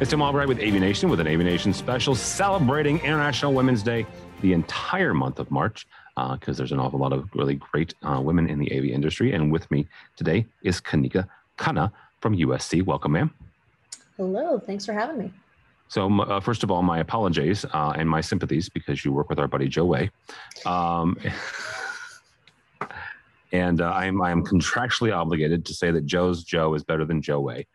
It's Tim Albright with AVNation with an AVNation special celebrating International Women's Day the entire month of March because uh, there's an awful lot of really great uh, women in the AV industry. And with me today is Kanika Khanna from USC. Welcome, ma'am. Hello. Thanks for having me. So, uh, first of all, my apologies uh, and my sympathies because you work with our buddy Joe Way. Um, and uh, I, am, I am contractually obligated to say that Joe's Joe is better than Joe Way.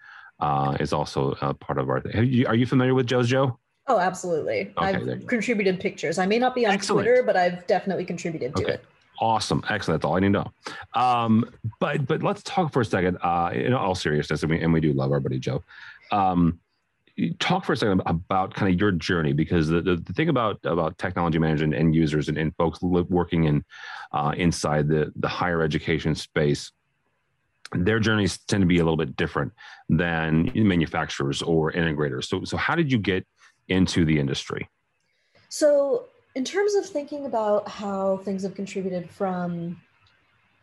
Uh, is also part of our. You, are you familiar with Joe's Joe? Oh, absolutely. Okay, I've contributed pictures. I may not be on Excellent. Twitter, but I've definitely contributed to okay. it. Awesome, excellent. That's all I need to know. Um, but but let's talk for a second. Uh, in all seriousness, and we and we do love our buddy Joe. Um, talk for a second about kind of your journey because the, the, the thing about about technology management and users and, and folks working in uh, inside the the higher education space their journeys tend to be a little bit different than manufacturers or integrators so so how did you get into the industry so in terms of thinking about how things have contributed from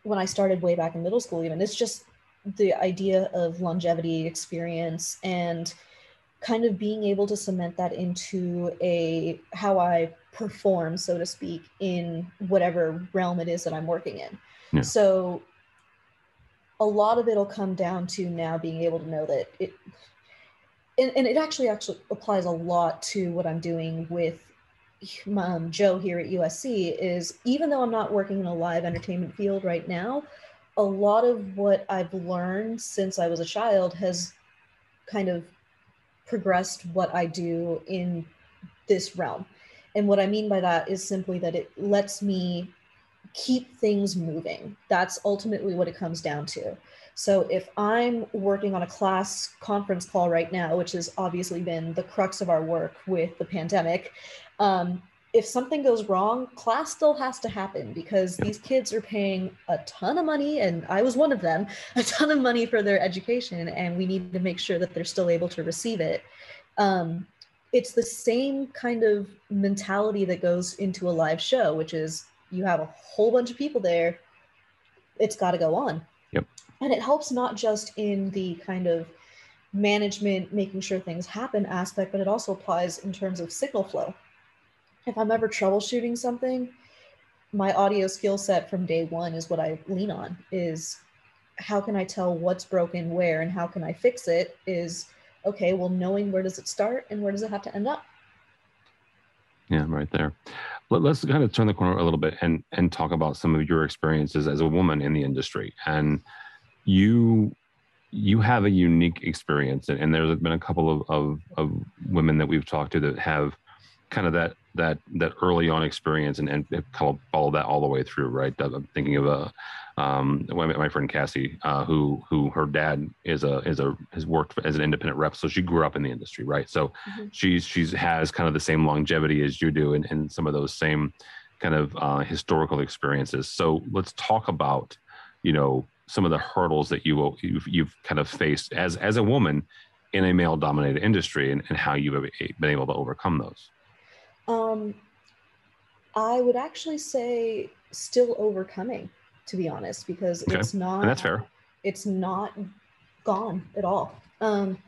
when i started way back in middle school even it's just the idea of longevity experience and kind of being able to cement that into a how I perform, so to speak, in whatever realm it is that I'm working in. Yeah. So a lot of it'll come down to now being able to know that it and, and it actually actually applies a lot to what I'm doing with um, Joe here at USC is even though I'm not working in a live entertainment field right now, a lot of what I've learned since I was a child has kind of progressed what I do in this realm. And what I mean by that is simply that it lets me keep things moving. That's ultimately what it comes down to. So if I'm working on a class conference call right now, which has obviously been the crux of our work with the pandemic, um, if something goes wrong, class still has to happen because these kids are paying a ton of money, and I was one of them, a ton of money for their education, and we need to make sure that they're still able to receive it. Um, it's the same kind of mentality that goes into a live show, which is you have a whole bunch of people there, it's got to go on. Yep. And it helps not just in the kind of management, making sure things happen aspect, but it also applies in terms of signal flow if I'm ever troubleshooting something, my audio skill set from day one is what I lean on is how can I tell what's broken where and how can I fix it is okay, well knowing where does it start and where does it have to end up? Yeah, right there. Let, us kind of turn the corner a little bit and and talk about some of your experiences as a woman in the industry. And you you have a unique experience and, and there's been a couple of, of, of women that we've talked to that have kind of that that that early on experience and, and kind of follow that all the way through, right? I'm thinking of a um, my friend Cassie, uh, who who her dad is a is a has worked as an independent rep, so she grew up in the industry, right? So mm-hmm. she's she's has kind of the same longevity as you do, and, and some of those same kind of uh, historical experiences. So let's talk about, you know, some of the hurdles that you you've, you've kind of faced as as a woman in a male dominated industry, and, and how you've been able to overcome those. Um, I would actually say still overcoming, to be honest, because okay. it's not. And that's fair. It's not gone at all. Um,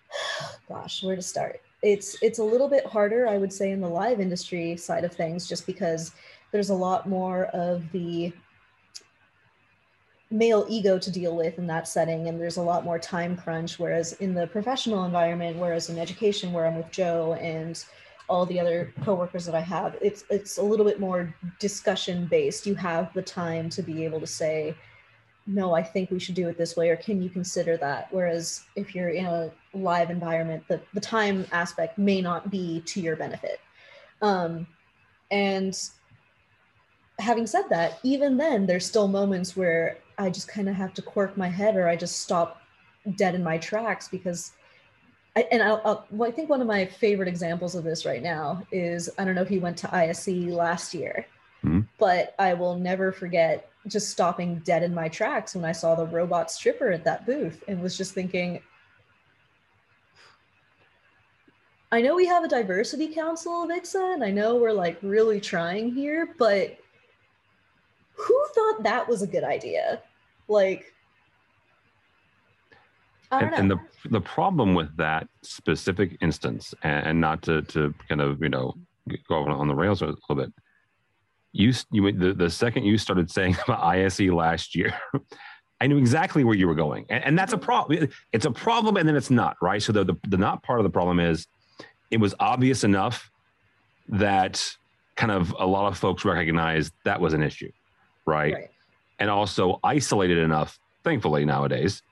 gosh, where to start? It's it's a little bit harder, I would say, in the live industry side of things, just because there's a lot more of the male ego to deal with in that setting and there's a lot more time crunch whereas in the professional environment whereas in education where i'm with joe and all the other coworkers that I have, it's it's a little bit more discussion based. You have the time to be able to say, no, I think we should do it this way, or can you consider that? Whereas if you're in a live environment, the, the time aspect may not be to your benefit. Um, and having said that, even then, there's still moments where I just kind of have to quirk my head or I just stop dead in my tracks because I, and I'll, I'll, well, I think one of my favorite examples of this right now is I don't know if he went to ISE last year, mm-hmm. but I will never forget just stopping dead in my tracks when I saw the robot stripper at that booth and was just thinking, I know we have a diversity council, AVIXA. I know we're like really trying here, but who thought that was a good idea? Like, and, and, the the problem with that specific instance, and, not to to kind of you know go on the rails a little bit. You you the, the second you started saying about ISE last year, I knew exactly where you were going, and, and that's a problem. It's a problem, and then it's not right. So the, the the not part of the problem is it was obvious enough that kind of a lot of folks recognized that was an issue, right? right. And also isolated enough, thankfully nowadays,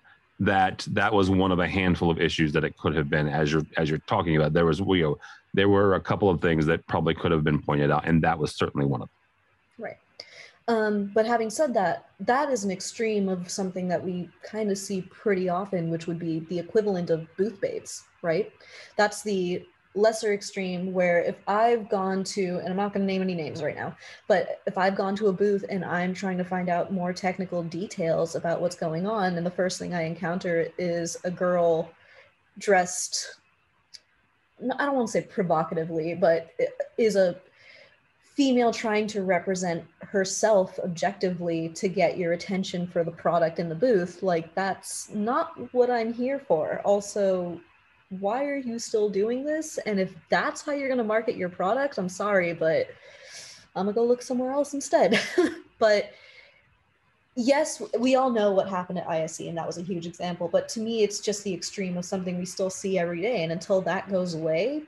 that that was one of a handful of issues that it could have been as you're as you're talking about. There was you know there were a couple of things that probably could have been pointed out and that was certainly one of them. Right. Um, but having said that that is an extreme of something that we kind of see pretty often which would be the equivalent of booth babes right? That's the lesser extreme where if I've gone to, and I'm not going to name any names right now, but if I've gone to a booth and I'm trying to find out more technical details about what's going on, and the first thing I encounter is a girl dressed, I don't want to say provocatively, but is a female trying to represent herself objectively to get your attention for the product in the booth like that's not what i'm here for. Also why are you still doing this? And if that's how you're going to market your product, I'm sorry, but I'm going to go look somewhere else instead. but yes, we all know what happened at ISE, and that was a huge example. But to me, it's just the extreme of something we still see every day. And until that goes away,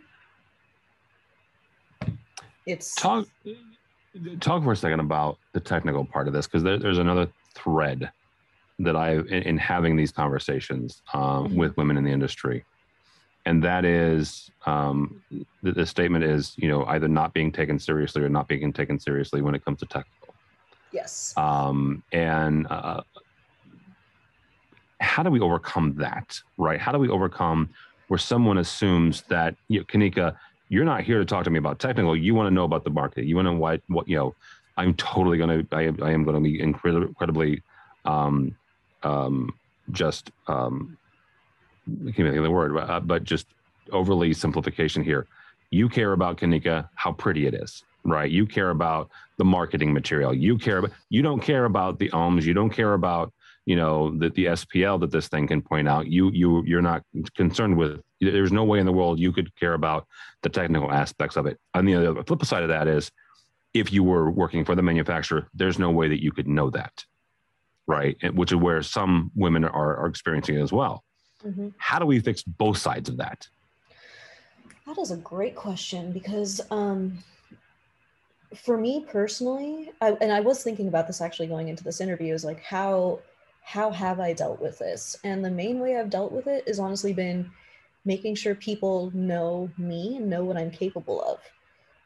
it's. Talk, talk for a second about the technical part of this, because there, there's another thread that I, in, in having these conversations um, mm-hmm. with women in the industry and that is um, the, the, statement is you know either not being taken seriously or not being taken seriously when it comes to technical. Yes. Um, and uh, how do we overcome that right? How do we overcome where someone assumes that you know, kanika you're not here to talk to me about technical. You want to know about the market. You want to know what what you know i'm totally going to i, I am going to be incredibly, incredibly um, um, just um, I can't think of the word, uh, but just overly simplification here. You care about Kanika, how pretty it is, right? You care about the marketing material. You care about, you don't care about the ohms. You don't care about, you know, the, the SPL that this thing can point out. You, you, you're not concerned with, there's no way in the world you could care about the technical aspects of it. On the other flip side of that is if you were working for the manufacturer, there's no way that you could know that, right? Which is where some women are, are experiencing it as well Mm-hmm. How do we fix both sides of that? That is a great question because um, for me personally, I, and I was thinking about this actually going into this interview, is like how how have I dealt with this? And the main way I've dealt with it is honestly been making sure people know me and know what I'm capable of.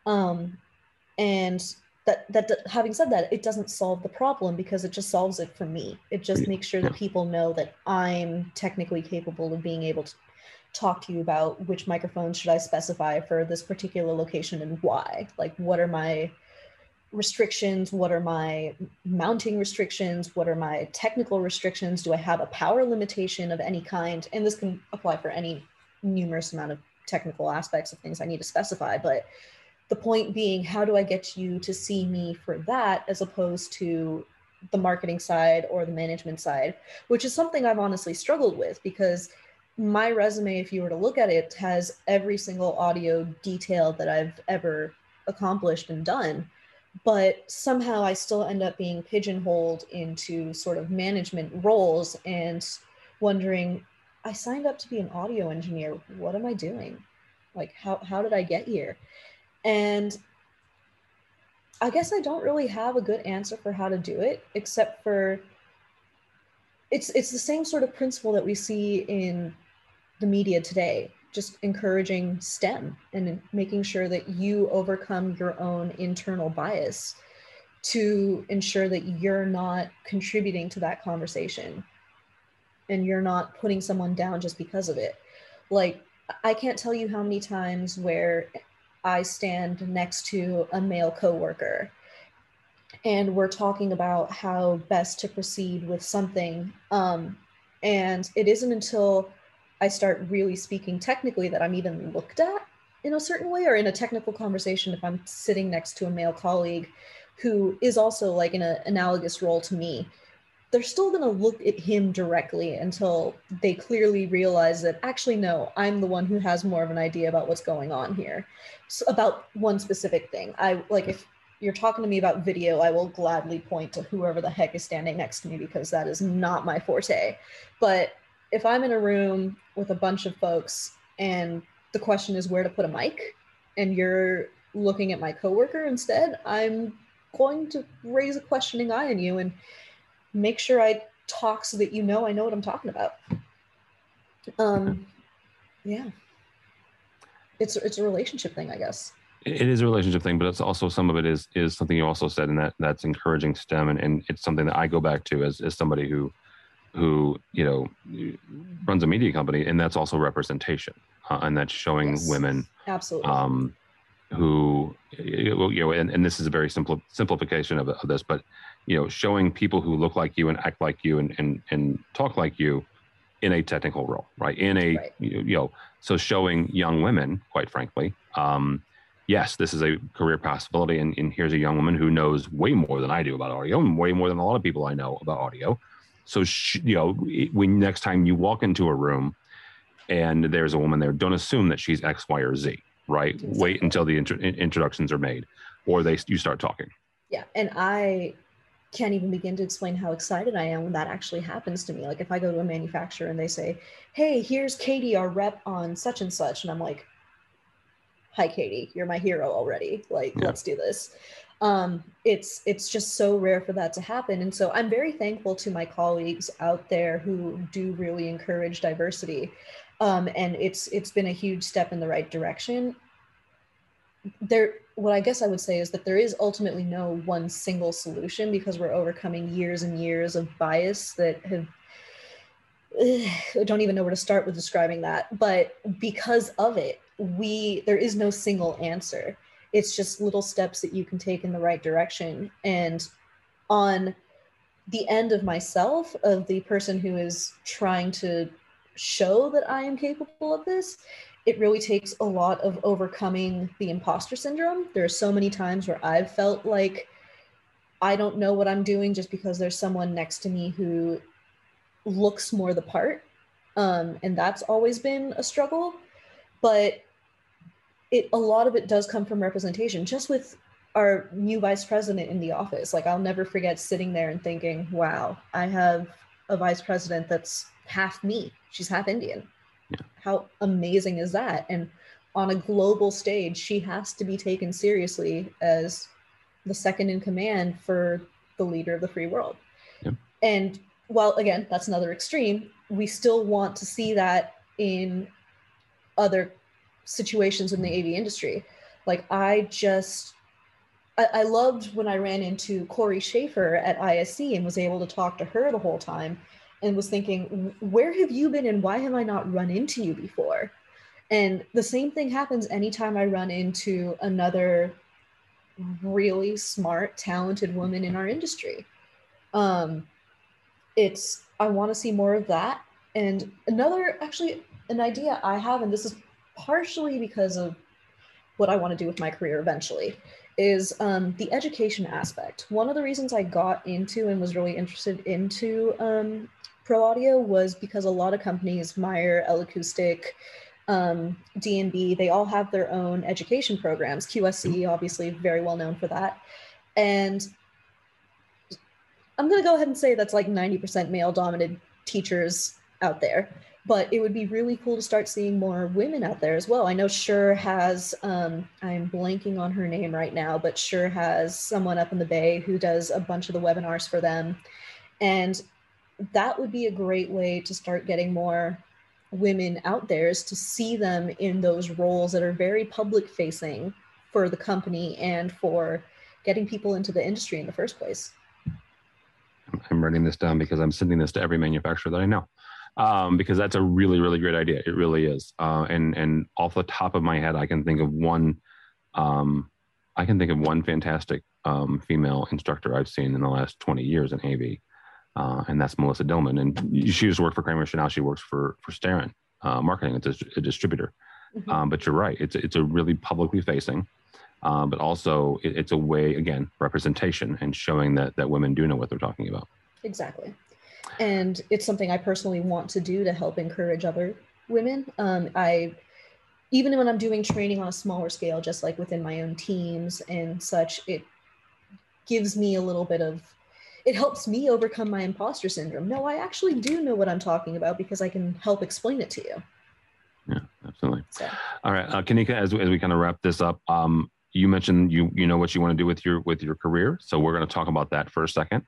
Um, and that that having said that it doesn't solve the problem because it just solves it for me. It just makes sure that people know that i'm technically capable of being able to talk to you about which microphones should i specify for this particular location and why. Like what are my restrictions? What are my mounting restrictions? What are my technical restrictions? Do i have a power limitation of any kind? And this can apply for any numerous amount of technical aspects of things i need to specify but the point being how do i get you to see me for that as opposed to the marketing side or the management side which is something i've honestly struggled with because my resume if you were to look at it has every single audio detail that i've ever accomplished and done. But somehow i still end up being pigeonholed into sort of management roles and wondering i signed up to be an audio engineer. What am i doing? Like how, how did i get here and I guess I don't really have a good answer for how to do it, except for it's it's the same sort of principle that we see in the media today, just encouraging STEM and making sure that you overcome your own internal bias to ensure that you're not contributing to that conversation and you're not putting someone down just because of it. Like I can't tell you how many times where I stand next to a male coworker and we're talking about how best to proceed with something. Um, and it isn't until I start really speaking technically that I'm even looked at in a certain way or in a technical conversation if I'm sitting next to a male colleague who is also like in an analogous role to me they're still going to look at him directly until they clearly realize that actually no i'm the one who has more of an idea about what's going on here. So about one specific thing. I like if you're talking to me about video i will gladly point to whoever the heck is standing next to me because that is not my forte. But if i'm in a room with a bunch of folks and the question is where to put a mic and you're looking at my coworker instead i'm going to raise a questioning eye on you and make sure I talk so that you know I know what I'm talking about. Um, yeah, it's it's a relationship thing, I guess. It is a relationship thing, but it's also some of it is is something you also said, and that that's encouraging STEM, and, and it's something that I go back to as as somebody who who you know runs a media company, and that's also representation, uh, and that's showing yes, women absolutely. Um, who you know, and, and this is a very simple simplification of, of this, but you know, showing people who look like you and act like you and and and talk like you in a technical role, right? In a right. you know, so showing young women, quite frankly, um, yes, this is a career possibility, and, and here's a young woman who knows way more than I do about audio, and way more than a lot of people I know about audio. So she, you know, when next time you walk into a room and there's a woman there, don't assume that she's X, Y, or Z, right? Exactly. Wait until the intro- introductions are made, or they you start talking. Yeah, and I can't even begin to explain how excited I am when that actually happens to me. Like if I go to a manufacturer and they say, "Hey, here's Katie, our rep on such and such," and I'm like, "Hi, Katie, you're my hero already. Like, yeah. let's do this." Um, it's it's just so rare for that to happen, and so I'm very thankful to my colleagues out there who do really encourage diversity, um, and it's it's been a huge step in the right direction. There what I guess I would say is that there is ultimately no one single solution because we're overcoming years and years of bias that have I don't even know where to start with describing that. But because of it we there is no single answer. It's just little steps that you can take in the right direction. And on the end of myself of the person who is trying to show that I am capable of this it really takes a lot of overcoming the imposter syndrome. There are so many times where I've felt like I don't know what I'm doing just because there's someone next to me who looks more the part. Um, and that's always been a struggle. But it a lot of it does come from representation. Just with our new vice president in the office, like I'll never forget sitting there and thinking, "Wow, I have a vice president that's half me. She's half Indian." Yeah. How amazing is that? And on a global stage, she has to be taken seriously as the second in command for the leader of the free world. Yeah. And while again, that's another extreme, we still want to see that in other situations in the AV industry. Like I just I, I loved when I ran into Corey Schaefer at ISE and was able to talk to her the whole time and was thinking, where have you been and why have I not run into you before? And the same thing happens anytime I run into another really smart, talented woman in our industry. Um, it's, I want to see more of that. And another, actually, an idea I have, and this is partially because of what I want to do with my career eventually, is um, the education aspect. One of the reasons I got into and was really interested into um, Pro Audio was because a lot of companies, Meyer, L Acoustic, um, D&B, they all have their own education programs. QSC, obviously, very well known for that. And I'm going to go ahead and say that's like 90% male dominated teachers out there. But it would be really cool to start seeing more women out there as well. I know Shure has, um, I'm blanking on her name right now, but Shure has someone up in the Bay who does a bunch of the webinars for them. And that would be a great way to start getting more women out there is to see them in those roles that are very public facing for the company and for getting people into the industry in the first place. I'm writing this down because I'm sending this to every manufacturer that I know. Um, because that's a really, really great idea. It really is. Uh, and and off the top of my head, I can think of one. Um, I can think of one fantastic um, female instructor I've seen in the last 20 years in AV uh, and that's Melissa Dillman. And she used to work for Kramer. Now she works for for Starin uh, Marketing. It's a, a distributor. Mm-hmm. Um, but you're right. It's it's a really publicly facing, uh, but also it, it's a way again representation and showing that that women do know what they're talking about. Exactly. And it's something I personally want to do to help encourage other women. Um, I, even when I'm doing training on a smaller scale, just like within my own teams and such, it gives me a little bit of, it helps me overcome my imposter syndrome. No, I actually do know what I'm talking about because I can help explain it to you. Yeah, absolutely. So. All right, uh, Kanika, as, as we kind of wrap this up, um, you mentioned you you know what you want to do with your with your career, so we're going to talk about that for a second.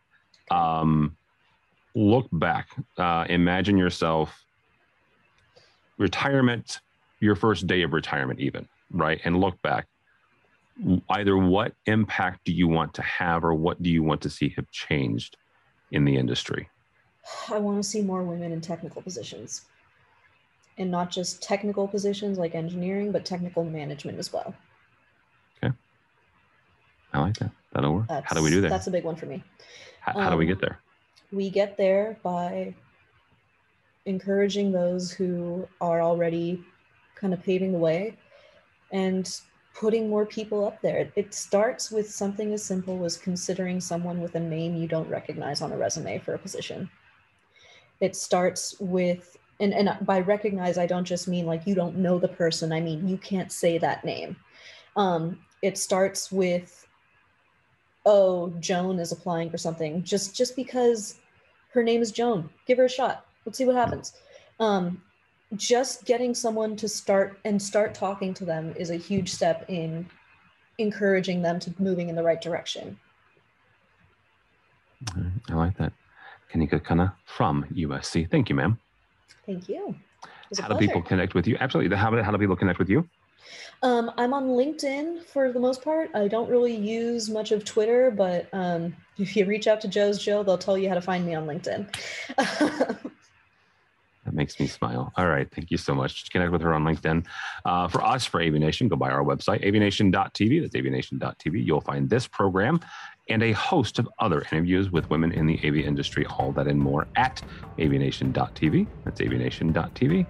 Um, look back, uh, imagine yourself retirement, your first day of retirement, even right, and look back. Either what impact do you want to have, or what do you want to see have changed in the industry? I want to see more women in technical positions and not just technical positions like engineering, but technical management as well. Okay. I like that. That'll work. That's, how do we do that? That's a big one for me. How, how um, do we get um, there? We get there by encouraging those who are already kind of paving the way and putting more people up there. It starts with something as simple as considering someone with a name you don't recognize on a resume for a position. It starts with and and by recognize i don't just mean like you don't know the person i mean you can't say that name um, it starts with oh joan is applying for something just just because her name is joan give her a shot let's see what happens um, just getting someone to start and start talking to them is a huge step in encouraging them to moving in the right direction i like that kanika khanna from usc thank you ma'am Thank you. How do people connect with you? Absolutely. How do, how do people connect with you? Um, I'm on LinkedIn for the most part. I don't really use much of Twitter, but um, if you reach out to Joe's Joe, they'll tell you how to find me on LinkedIn. makes me smile. All right. Thank you so much. Just connect with her on LinkedIn. Uh, for us, for AVNation, go by our website, avnation.tv. That's avnation.tv. You'll find this program and a host of other interviews with women in the AV industry, all that and more at avnation.tv. That's avnation.tv.